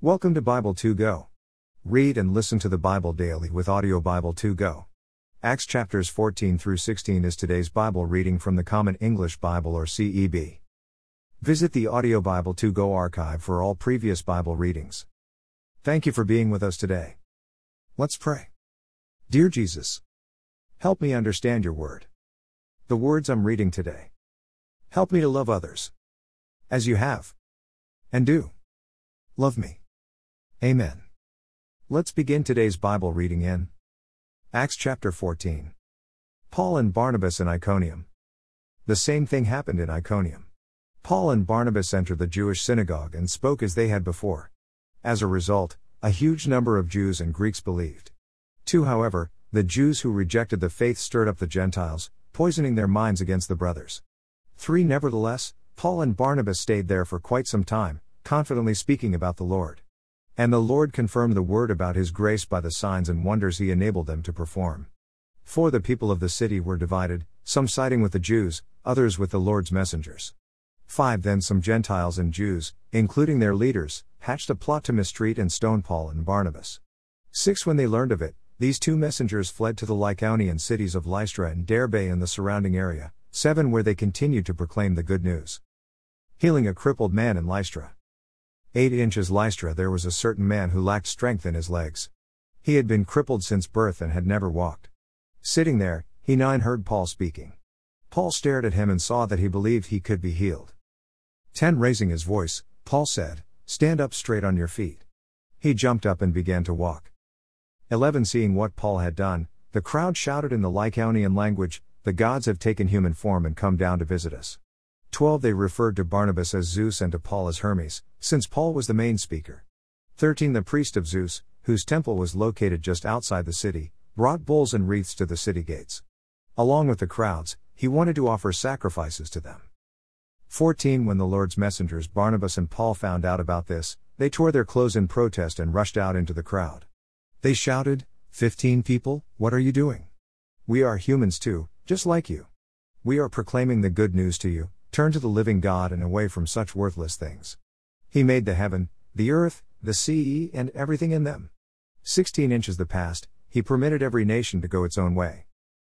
Welcome to Bible 2 Go. Read and listen to the Bible daily with Audio Bible 2 Go. Acts chapters 14 through 16 is today's Bible reading from the Common English Bible or CEB. Visit the Audio Bible 2 Go archive for all previous Bible readings. Thank you for being with us today. Let's pray. Dear Jesus, help me understand your word. The words I'm reading today. Help me to love others. As you have. And do. Love me. Amen. Let's begin today's Bible reading in Acts chapter 14. Paul and Barnabas in Iconium. The same thing happened in Iconium. Paul and Barnabas entered the Jewish synagogue and spoke as they had before. As a result, a huge number of Jews and Greeks believed. Two, however, the Jews who rejected the faith stirred up the Gentiles, poisoning their minds against the brothers. Three, nevertheless, Paul and Barnabas stayed there for quite some time, confidently speaking about the Lord. And the Lord confirmed the word about his grace by the signs and wonders he enabled them to perform. For the people of the city were divided, some siding with the Jews, others with the Lord's messengers. 5. Then some Gentiles and Jews, including their leaders, hatched a plot to mistreat and stone Paul and Barnabas. 6. When they learned of it, these two messengers fled to the Lycaonian cities of Lystra and Derbe and the surrounding area, 7. Where they continued to proclaim the good news. Healing a crippled man in Lystra. 8 inches Lystra there was a certain man who lacked strength in his legs. He had been crippled since birth and had never walked. Sitting there, he nine heard Paul speaking. Paul stared at him and saw that he believed he could be healed. 10 Raising his voice, Paul said, Stand up straight on your feet. He jumped up and began to walk. 11 Seeing what Paul had done, the crowd shouted in the Lycaonian language, The gods have taken human form and come down to visit us. 12 They referred to Barnabas as Zeus and to Paul as Hermes, since Paul was the main speaker. 13 The priest of Zeus, whose temple was located just outside the city, brought bulls and wreaths to the city gates. Along with the crowds, he wanted to offer sacrifices to them. 14 When the Lord's messengers Barnabas and Paul found out about this, they tore their clothes in protest and rushed out into the crowd. They shouted, 15 people, what are you doing? We are humans too, just like you. We are proclaiming the good news to you, Turn to the living God and away from such worthless things. He made the heaven, the earth, the sea, and everything in them. 16 inches the past, he permitted every nation to go its own way.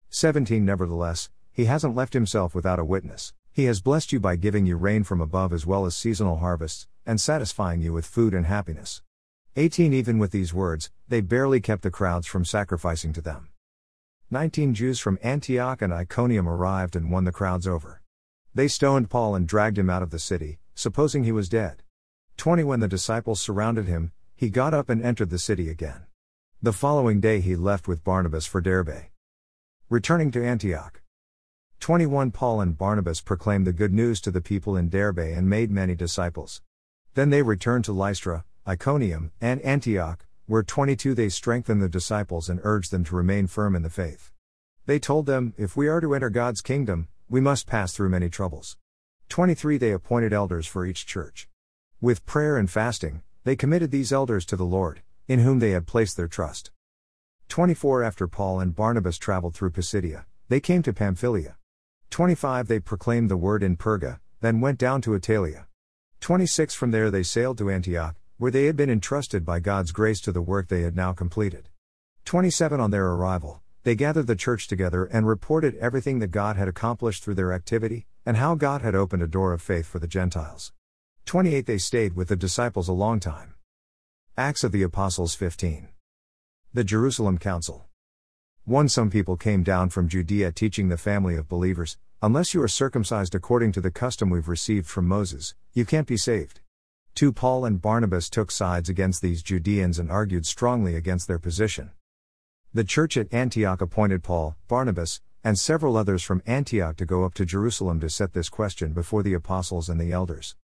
17 Nevertheless, he hasn't left himself without a witness. He has blessed you by giving you rain from above as well as seasonal harvests, and satisfying you with food and happiness. 18 Even with these words, they barely kept the crowds from sacrificing to them. 19 Jews from Antioch and Iconium arrived and won the crowds over. They stoned Paul and dragged him out of the city, supposing he was dead. 20 When the disciples surrounded him, he got up and entered the city again. The following day he left with Barnabas for Derbe. Returning to Antioch. 21 Paul and Barnabas proclaimed the good news to the people in Derbe and made many disciples. Then they returned to Lystra, Iconium, and Antioch, where 22 they strengthened the disciples and urged them to remain firm in the faith. They told them, If we are to enter God's kingdom, we must pass through many troubles. 23 They appointed elders for each church. With prayer and fasting, they committed these elders to the Lord, in whom they had placed their trust. 24 After Paul and Barnabas traveled through Pisidia, they came to Pamphylia. 25 They proclaimed the word in Perga, then went down to Attalia. 26 From there they sailed to Antioch, where they had been entrusted by God's grace to the work they had now completed. 27 On their arrival, they gathered the church together and reported everything that God had accomplished through their activity, and how God had opened a door of faith for the Gentiles. 28 They stayed with the disciples a long time. Acts of the Apostles 15. The Jerusalem Council. 1 Some people came down from Judea teaching the family of believers, unless you are circumcised according to the custom we've received from Moses, you can't be saved. 2 Paul and Barnabas took sides against these Judeans and argued strongly against their position. The church at Antioch appointed Paul, Barnabas, and several others from Antioch to go up to Jerusalem to set this question before the apostles and the elders.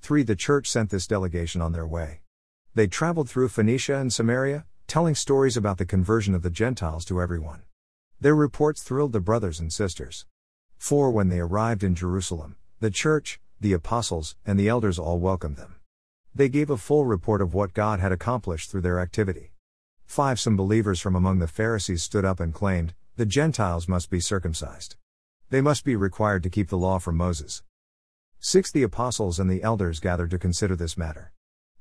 3. The church sent this delegation on their way. They traveled through Phoenicia and Samaria, telling stories about the conversion of the Gentiles to everyone. Their reports thrilled the brothers and sisters. 4. When they arrived in Jerusalem, the church, the apostles, and the elders all welcomed them. They gave a full report of what God had accomplished through their activity. 5 Some believers from among the Pharisees stood up and claimed, The Gentiles must be circumcised. They must be required to keep the law from Moses. 6 The apostles and the elders gathered to consider this matter.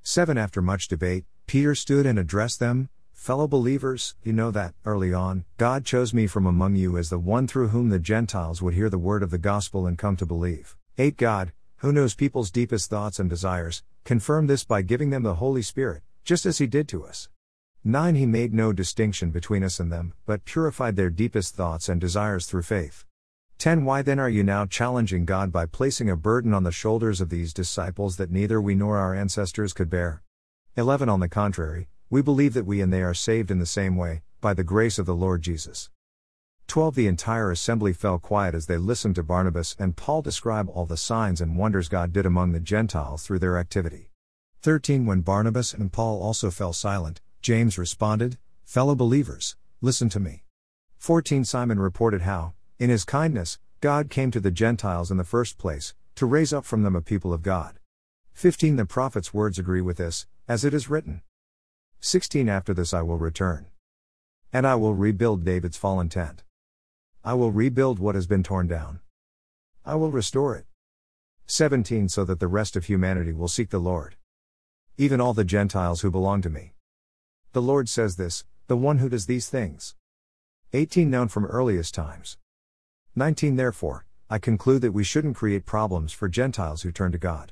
7 After much debate, Peter stood and addressed them Fellow believers, you know that, early on, God chose me from among you as the one through whom the Gentiles would hear the word of the gospel and come to believe. 8 God, who knows people's deepest thoughts and desires, confirmed this by giving them the Holy Spirit, just as He did to us. 9 He made no distinction between us and them, but purified their deepest thoughts and desires through faith. 10 Why then are you now challenging God by placing a burden on the shoulders of these disciples that neither we nor our ancestors could bear? 11 On the contrary, we believe that we and they are saved in the same way, by the grace of the Lord Jesus. 12 The entire assembly fell quiet as they listened to Barnabas and Paul describe all the signs and wonders God did among the Gentiles through their activity. 13 When Barnabas and Paul also fell silent, James responded, Fellow believers, listen to me. 14 Simon reported how, in his kindness, God came to the Gentiles in the first place, to raise up from them a people of God. 15 The prophet's words agree with this, as it is written. 16 After this I will return. And I will rebuild David's fallen tent. I will rebuild what has been torn down. I will restore it. 17 So that the rest of humanity will seek the Lord. Even all the Gentiles who belong to me. The Lord says this, the one who does these things. 18 Known from earliest times. 19 Therefore, I conclude that we shouldn't create problems for Gentiles who turn to God.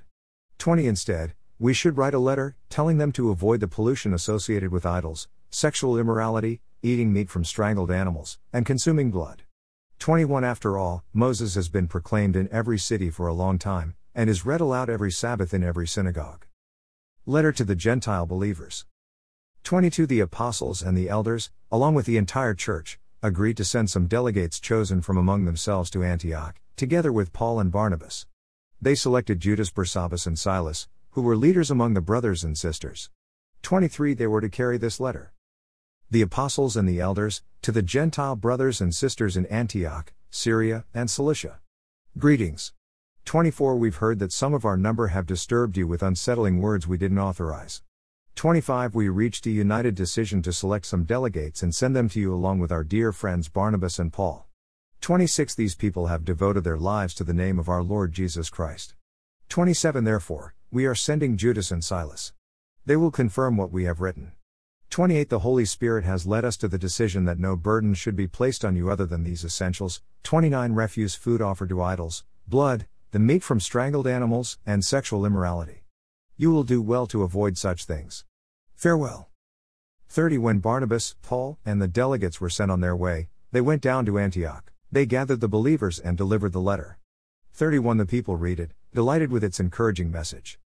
20 Instead, we should write a letter, telling them to avoid the pollution associated with idols, sexual immorality, eating meat from strangled animals, and consuming blood. 21 After all, Moses has been proclaimed in every city for a long time, and is read aloud every Sabbath in every synagogue. Letter to the Gentile believers. 22 The apostles and the elders, along with the entire church, agreed to send some delegates chosen from among themselves to Antioch, together with Paul and Barnabas. They selected Judas Barsabbas and Silas, who were leaders among the brothers and sisters. 23 They were to carry this letter. The apostles and the elders, to the Gentile brothers and sisters in Antioch, Syria, and Cilicia. Greetings. 24 We've heard that some of our number have disturbed you with unsettling words we didn't authorize. 25 We reached a united decision to select some delegates and send them to you along with our dear friends Barnabas and Paul. 26 These people have devoted their lives to the name of our Lord Jesus Christ. 27 Therefore, we are sending Judas and Silas. They will confirm what we have written. 28 The Holy Spirit has led us to the decision that no burden should be placed on you other than these essentials 29 Refuse food offered to idols, blood, the meat from strangled animals, and sexual immorality. You will do well to avoid such things. Farewell. 30 When Barnabas, Paul, and the delegates were sent on their way, they went down to Antioch. They gathered the believers and delivered the letter. 31 The people read it, delighted with its encouraging message.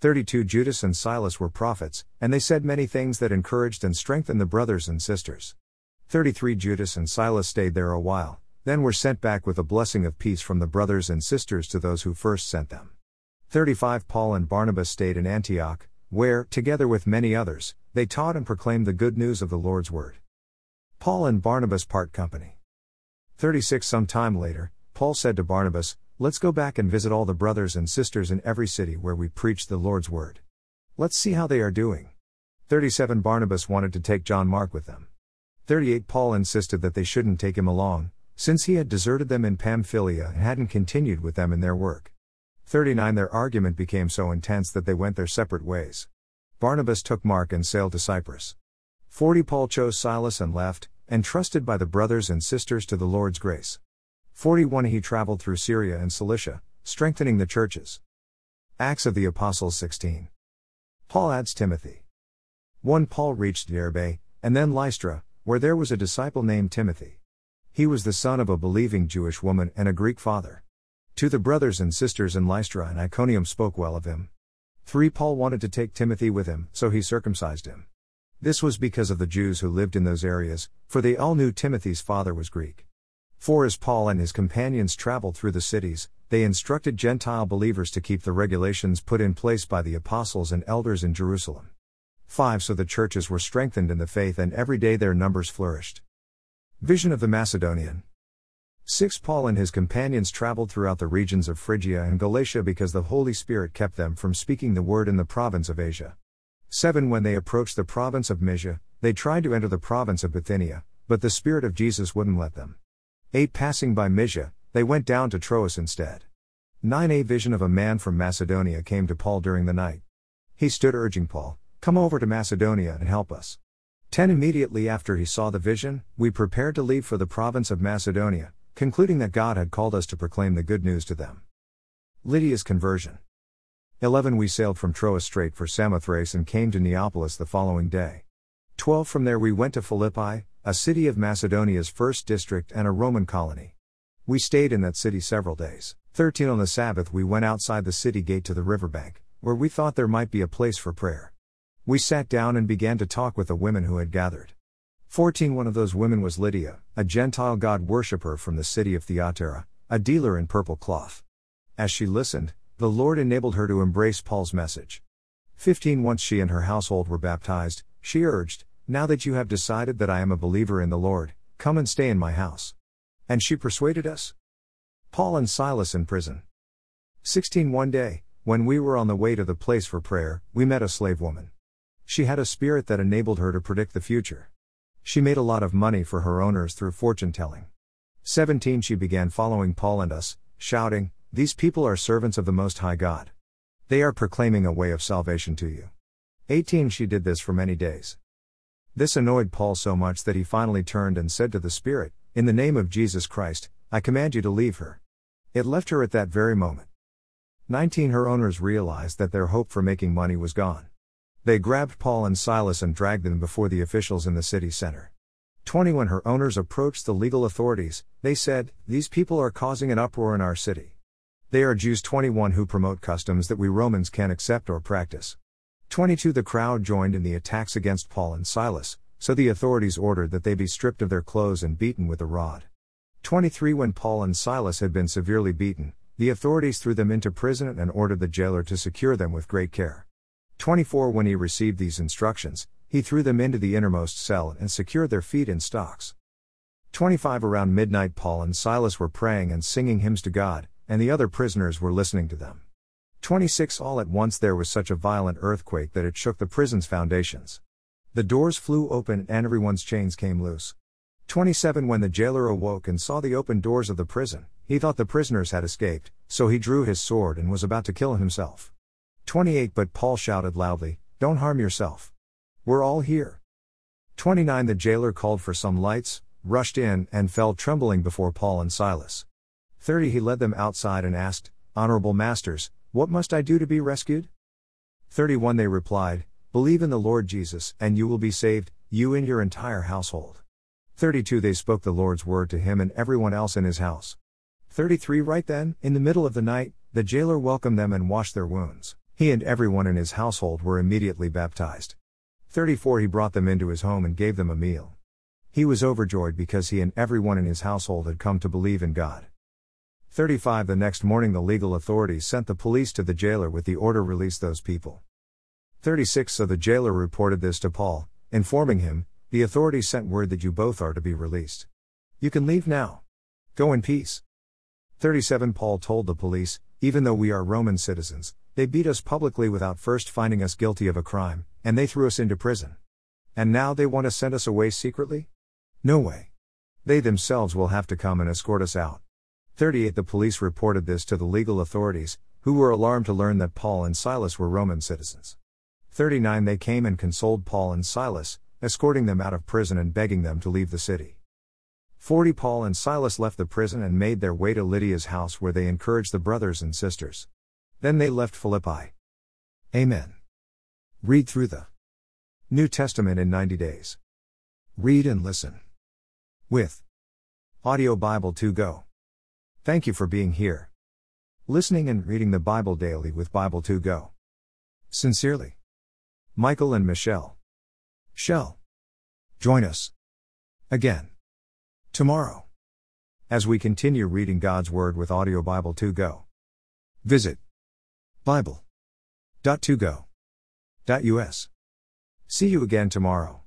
32 Judas and Silas were prophets, and they said many things that encouraged and strengthened the brothers and sisters. 33 Judas and Silas stayed there a while, then were sent back with a blessing of peace from the brothers and sisters to those who first sent them. 35 Paul and Barnabas stayed in Antioch, where, together with many others, they taught and proclaimed the good news of the Lord's Word. Paul and Barnabas part company. 36 Some time later, Paul said to Barnabas, Let's go back and visit all the brothers and sisters in every city where we preach the Lord's Word. Let's see how they are doing. 37 Barnabas wanted to take John Mark with them. 38 Paul insisted that they shouldn't take him along, since he had deserted them in Pamphylia and hadn't continued with them in their work. 39 Their argument became so intense that they went their separate ways. Barnabas took Mark and sailed to Cyprus. 40 Paul chose Silas and left, entrusted by the brothers and sisters to the Lord's grace. 41 He traveled through Syria and Cilicia, strengthening the churches. Acts of the Apostles 16. Paul adds Timothy. 1 Paul reached Derbe, and then Lystra, where there was a disciple named Timothy. He was the son of a believing Jewish woman and a Greek father. To the brothers and sisters in Lystra and Iconium spoke well of him. 3 Paul wanted to take Timothy with him, so he circumcised him. This was because of the Jews who lived in those areas, for they all knew Timothy's father was Greek. 4 As Paul and his companions traveled through the cities, they instructed Gentile believers to keep the regulations put in place by the apostles and elders in Jerusalem. 5 So the churches were strengthened in the faith and every day their numbers flourished. Vision of the Macedonian 6 Paul and his companions traveled throughout the regions of Phrygia and Galatia because the Holy Spirit kept them from speaking the word in the province of Asia. 7 When they approached the province of Mysia, they tried to enter the province of Bithynia, but the Spirit of Jesus wouldn't let them. 8 Passing by Mysia, they went down to Troas instead. 9 A vision of a man from Macedonia came to Paul during the night. He stood urging Paul, Come over to Macedonia and help us. 10 Immediately after he saw the vision, we prepared to leave for the province of Macedonia, concluding that God had called us to proclaim the good news to them. Lydia's conversion. 11 We sailed from Troas straight for Samothrace and came to Neapolis the following day. 12 From there we went to Philippi, a city of Macedonia's first district and a Roman colony. We stayed in that city several days. 13 On the Sabbath we went outside the city gate to the riverbank, where we thought there might be a place for prayer. We sat down and began to talk with the women who had gathered. 14 One of those women was Lydia, a Gentile God worshipper from the city of Thyatira, a dealer in purple cloth. As she listened, the Lord enabled her to embrace Paul's message. 15 Once she and her household were baptized, she urged, Now that you have decided that I am a believer in the Lord, come and stay in my house. And she persuaded us. Paul and Silas in prison. 16 One day, when we were on the way to the place for prayer, we met a slave woman. She had a spirit that enabled her to predict the future. She made a lot of money for her owners through fortune telling. 17 She began following Paul and us, shouting, these people are servants of the Most High God. They are proclaiming a way of salvation to you. 18 She did this for many days. This annoyed Paul so much that he finally turned and said to the Spirit, In the name of Jesus Christ, I command you to leave her. It left her at that very moment. 19 Her owners realized that their hope for making money was gone. They grabbed Paul and Silas and dragged them before the officials in the city center. 20 When her owners approached the legal authorities, they said, These people are causing an uproar in our city. They are Jews 21 who promote customs that we Romans can't accept or practice. 22 The crowd joined in the attacks against Paul and Silas, so the authorities ordered that they be stripped of their clothes and beaten with a rod. 23 When Paul and Silas had been severely beaten, the authorities threw them into prison and ordered the jailer to secure them with great care. 24 When he received these instructions, he threw them into the innermost cell and secured their feet in stocks. 25 Around midnight, Paul and Silas were praying and singing hymns to God, and the other prisoners were listening to them. 26 All at once there was such a violent earthquake that it shook the prison's foundations. The doors flew open and everyone's chains came loose. 27 When the jailer awoke and saw the open doors of the prison, he thought the prisoners had escaped, so he drew his sword and was about to kill himself. 28 But Paul shouted loudly, Don't harm yourself. We're all here. 29 The jailer called for some lights, rushed in, and fell trembling before Paul and Silas. 30 He led them outside and asked, Honorable masters, what must I do to be rescued? 31 They replied, Believe in the Lord Jesus, and you will be saved, you and your entire household. 32 They spoke the Lord's word to him and everyone else in his house. 33 Right then, in the middle of the night, the jailer welcomed them and washed their wounds. He and everyone in his household were immediately baptized. 34 He brought them into his home and gave them a meal. He was overjoyed because he and everyone in his household had come to believe in God. 35 The next morning, the legal authorities sent the police to the jailer with the order release those people. 36 So the jailer reported this to Paul, informing him, The authorities sent word that you both are to be released. You can leave now. Go in peace. 37 Paul told the police, Even though we are Roman citizens, they beat us publicly without first finding us guilty of a crime, and they threw us into prison. And now they want to send us away secretly? No way. They themselves will have to come and escort us out. 38 The police reported this to the legal authorities, who were alarmed to learn that Paul and Silas were Roman citizens. 39 They came and consoled Paul and Silas, escorting them out of prison and begging them to leave the city. 40 Paul and Silas left the prison and made their way to Lydia's house where they encouraged the brothers and sisters. Then they left Philippi. Amen. Read through the New Testament in 90 days. Read and listen. With Audio Bible 2 Go. Thank you for being here. Listening and reading the Bible daily with Bible 2 Go. Sincerely. Michael and Michelle. Shell. Join us. Again. Tomorrow. As we continue reading God's Word with Audio Bible 2 Go. Visit Bible.2go.us. See you again tomorrow.